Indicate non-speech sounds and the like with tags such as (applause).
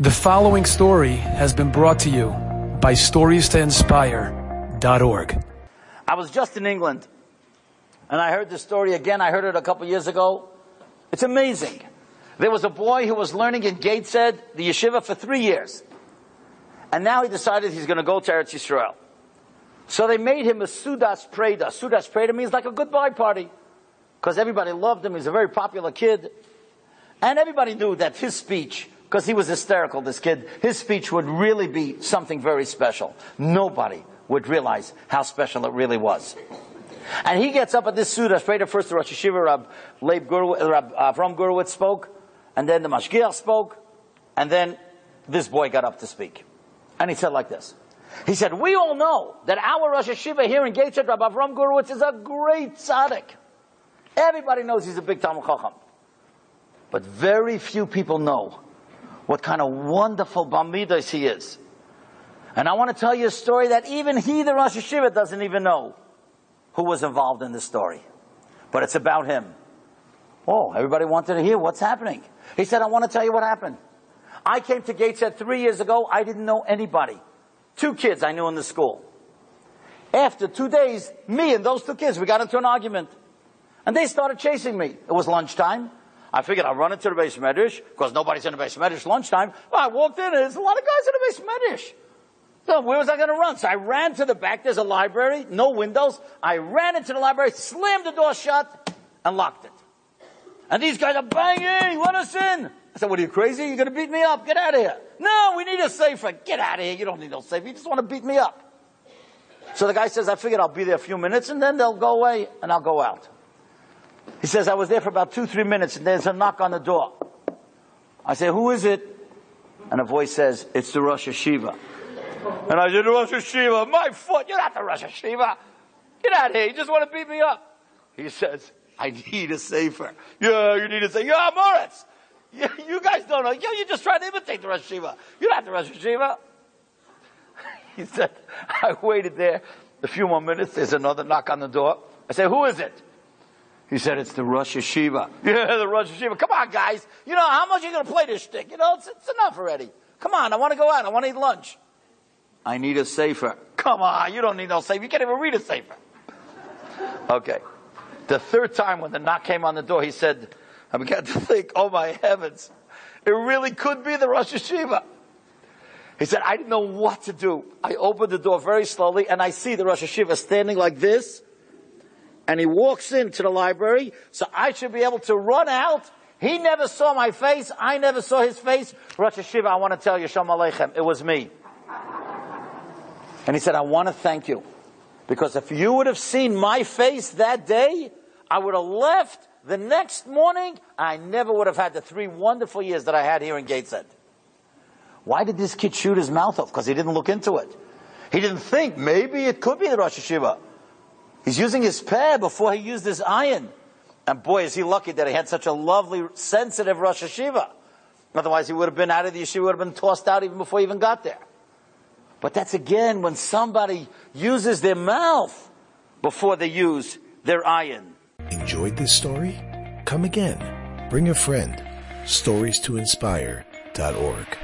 The following story has been brought to you by StoriesToInspire.org. I was just in England, and I heard this story again. I heard it a couple years ago. It's amazing. There was a boy who was learning in Gateshead, the yeshiva, for three years. And now he decided he's going to go to Eretz Yisrael. So they made him a Sudas Preda. Sudas Preda means like a goodbye party. Because everybody loved him. He's a very popular kid. And everybody knew that his speech, because he was hysterical, this kid, his speech would really be something very special. Nobody would realize how special it really was. And he gets up at this Sudas Preda. First the Rosh Hashiva, Rab, Leib Gurwicz, uh, Rab Avram Gurwicz spoke. And then the Mashgiach spoke. And then this boy got up to speak. And he said like this. He said, we all know that our Rosh Hashiva here in Gateshead, Rabbi Avram Gurwicz, is a great tzaddik. Everybody knows he's a big Talmid Chacham. But very few people know what kind of wonderful baal middos he is. And I want to tell you a story that even he, the Rosh Hashiva, doesn't even know who was involved in this story. But it's about him. Oh, everybody wanted to hear what's happening. He said, I want to tell you what happened. I came to Gateshead three years ago. I didn't know anybody. Two kids I knew in the school. After two days, me and those two kids, we got into an argument. And they started chasing me. It was lunchtime. I figured I'd run into the beis medrash, because nobody's in the beis medrash lunchtime. Well, I walked in, and there's a lot of guys in the beis medrash. So where was I going to run? So I ran to the back. There's a library, no windows. I ran into the library, slammed the door shut, and locked it. And these guys are banging, let us in. I said, what are you crazy? You're going to beat me up. Get out of here. No, we need a safer. Get out of here. You don't need no safer. You just want to beat me up. So the guy says, I figured I'll be there a few minutes and then they'll go away and I'll go out. He says, I was there for about two, three minutes and there's a knock on the door. I say, who is it? And a voice says, it's the Rosh Hashiva. And I said, the Rosh Hashiva, my foot, you're not the Rosh Hashiva. Get out of here, you just want to beat me up. He says, I need a safer. Yeah, you need a safer. Yeah, Moritz. Yeah, you guys don't know. Yeah, you're just trying to imitate the Rosh Hashiva. You're not the Rosh Hashiva. (laughs) He said, I waited there a few more minutes. There's another knock on the door. I said, who is it? He said, it's the Rosh Hashiva. (laughs) Yeah, the Rosh Hashiva. Come on, guys. You know, how much are you going to play this stick? You know, it's, it's enough already. Come on, I want to go out. I want to eat lunch. I need a safer. Come on, you don't need no safer. You can't even read a safer. Okay. The third time when the knock came on the door, he said, I began to think, oh my heavens, it really could be the Rosh Hashiva. He said, I didn't know what to do. I opened the door very slowly and I see the Rosh Hashiva standing like this. And he walks into the library, so I should be able to run out. He never saw my face. I never saw his face. Rosh Hashiva, I want to tell you, Shalom Aleichem, it was me. And he said, I want to thank you. Because if you would have seen my face that day, I would have left the next morning. I never would have had the three wonderful years that I had here in Gateshead. Why did this kid shoot his mouth off? Because he didn't look into it. He didn't think maybe it could be the Rosh Hashiva. He's using his peh before he used his ayin. And boy, is he lucky that he had such a lovely, sensitive Rosh Hashiva. Otherwise, he would have been out of the yeshiva, would have been tossed out even before he even got there. But that's again when somebody uses their mouth before they use their ayin. Enjoyed this story? Come again. Bring a friend. Stories to inspire.org.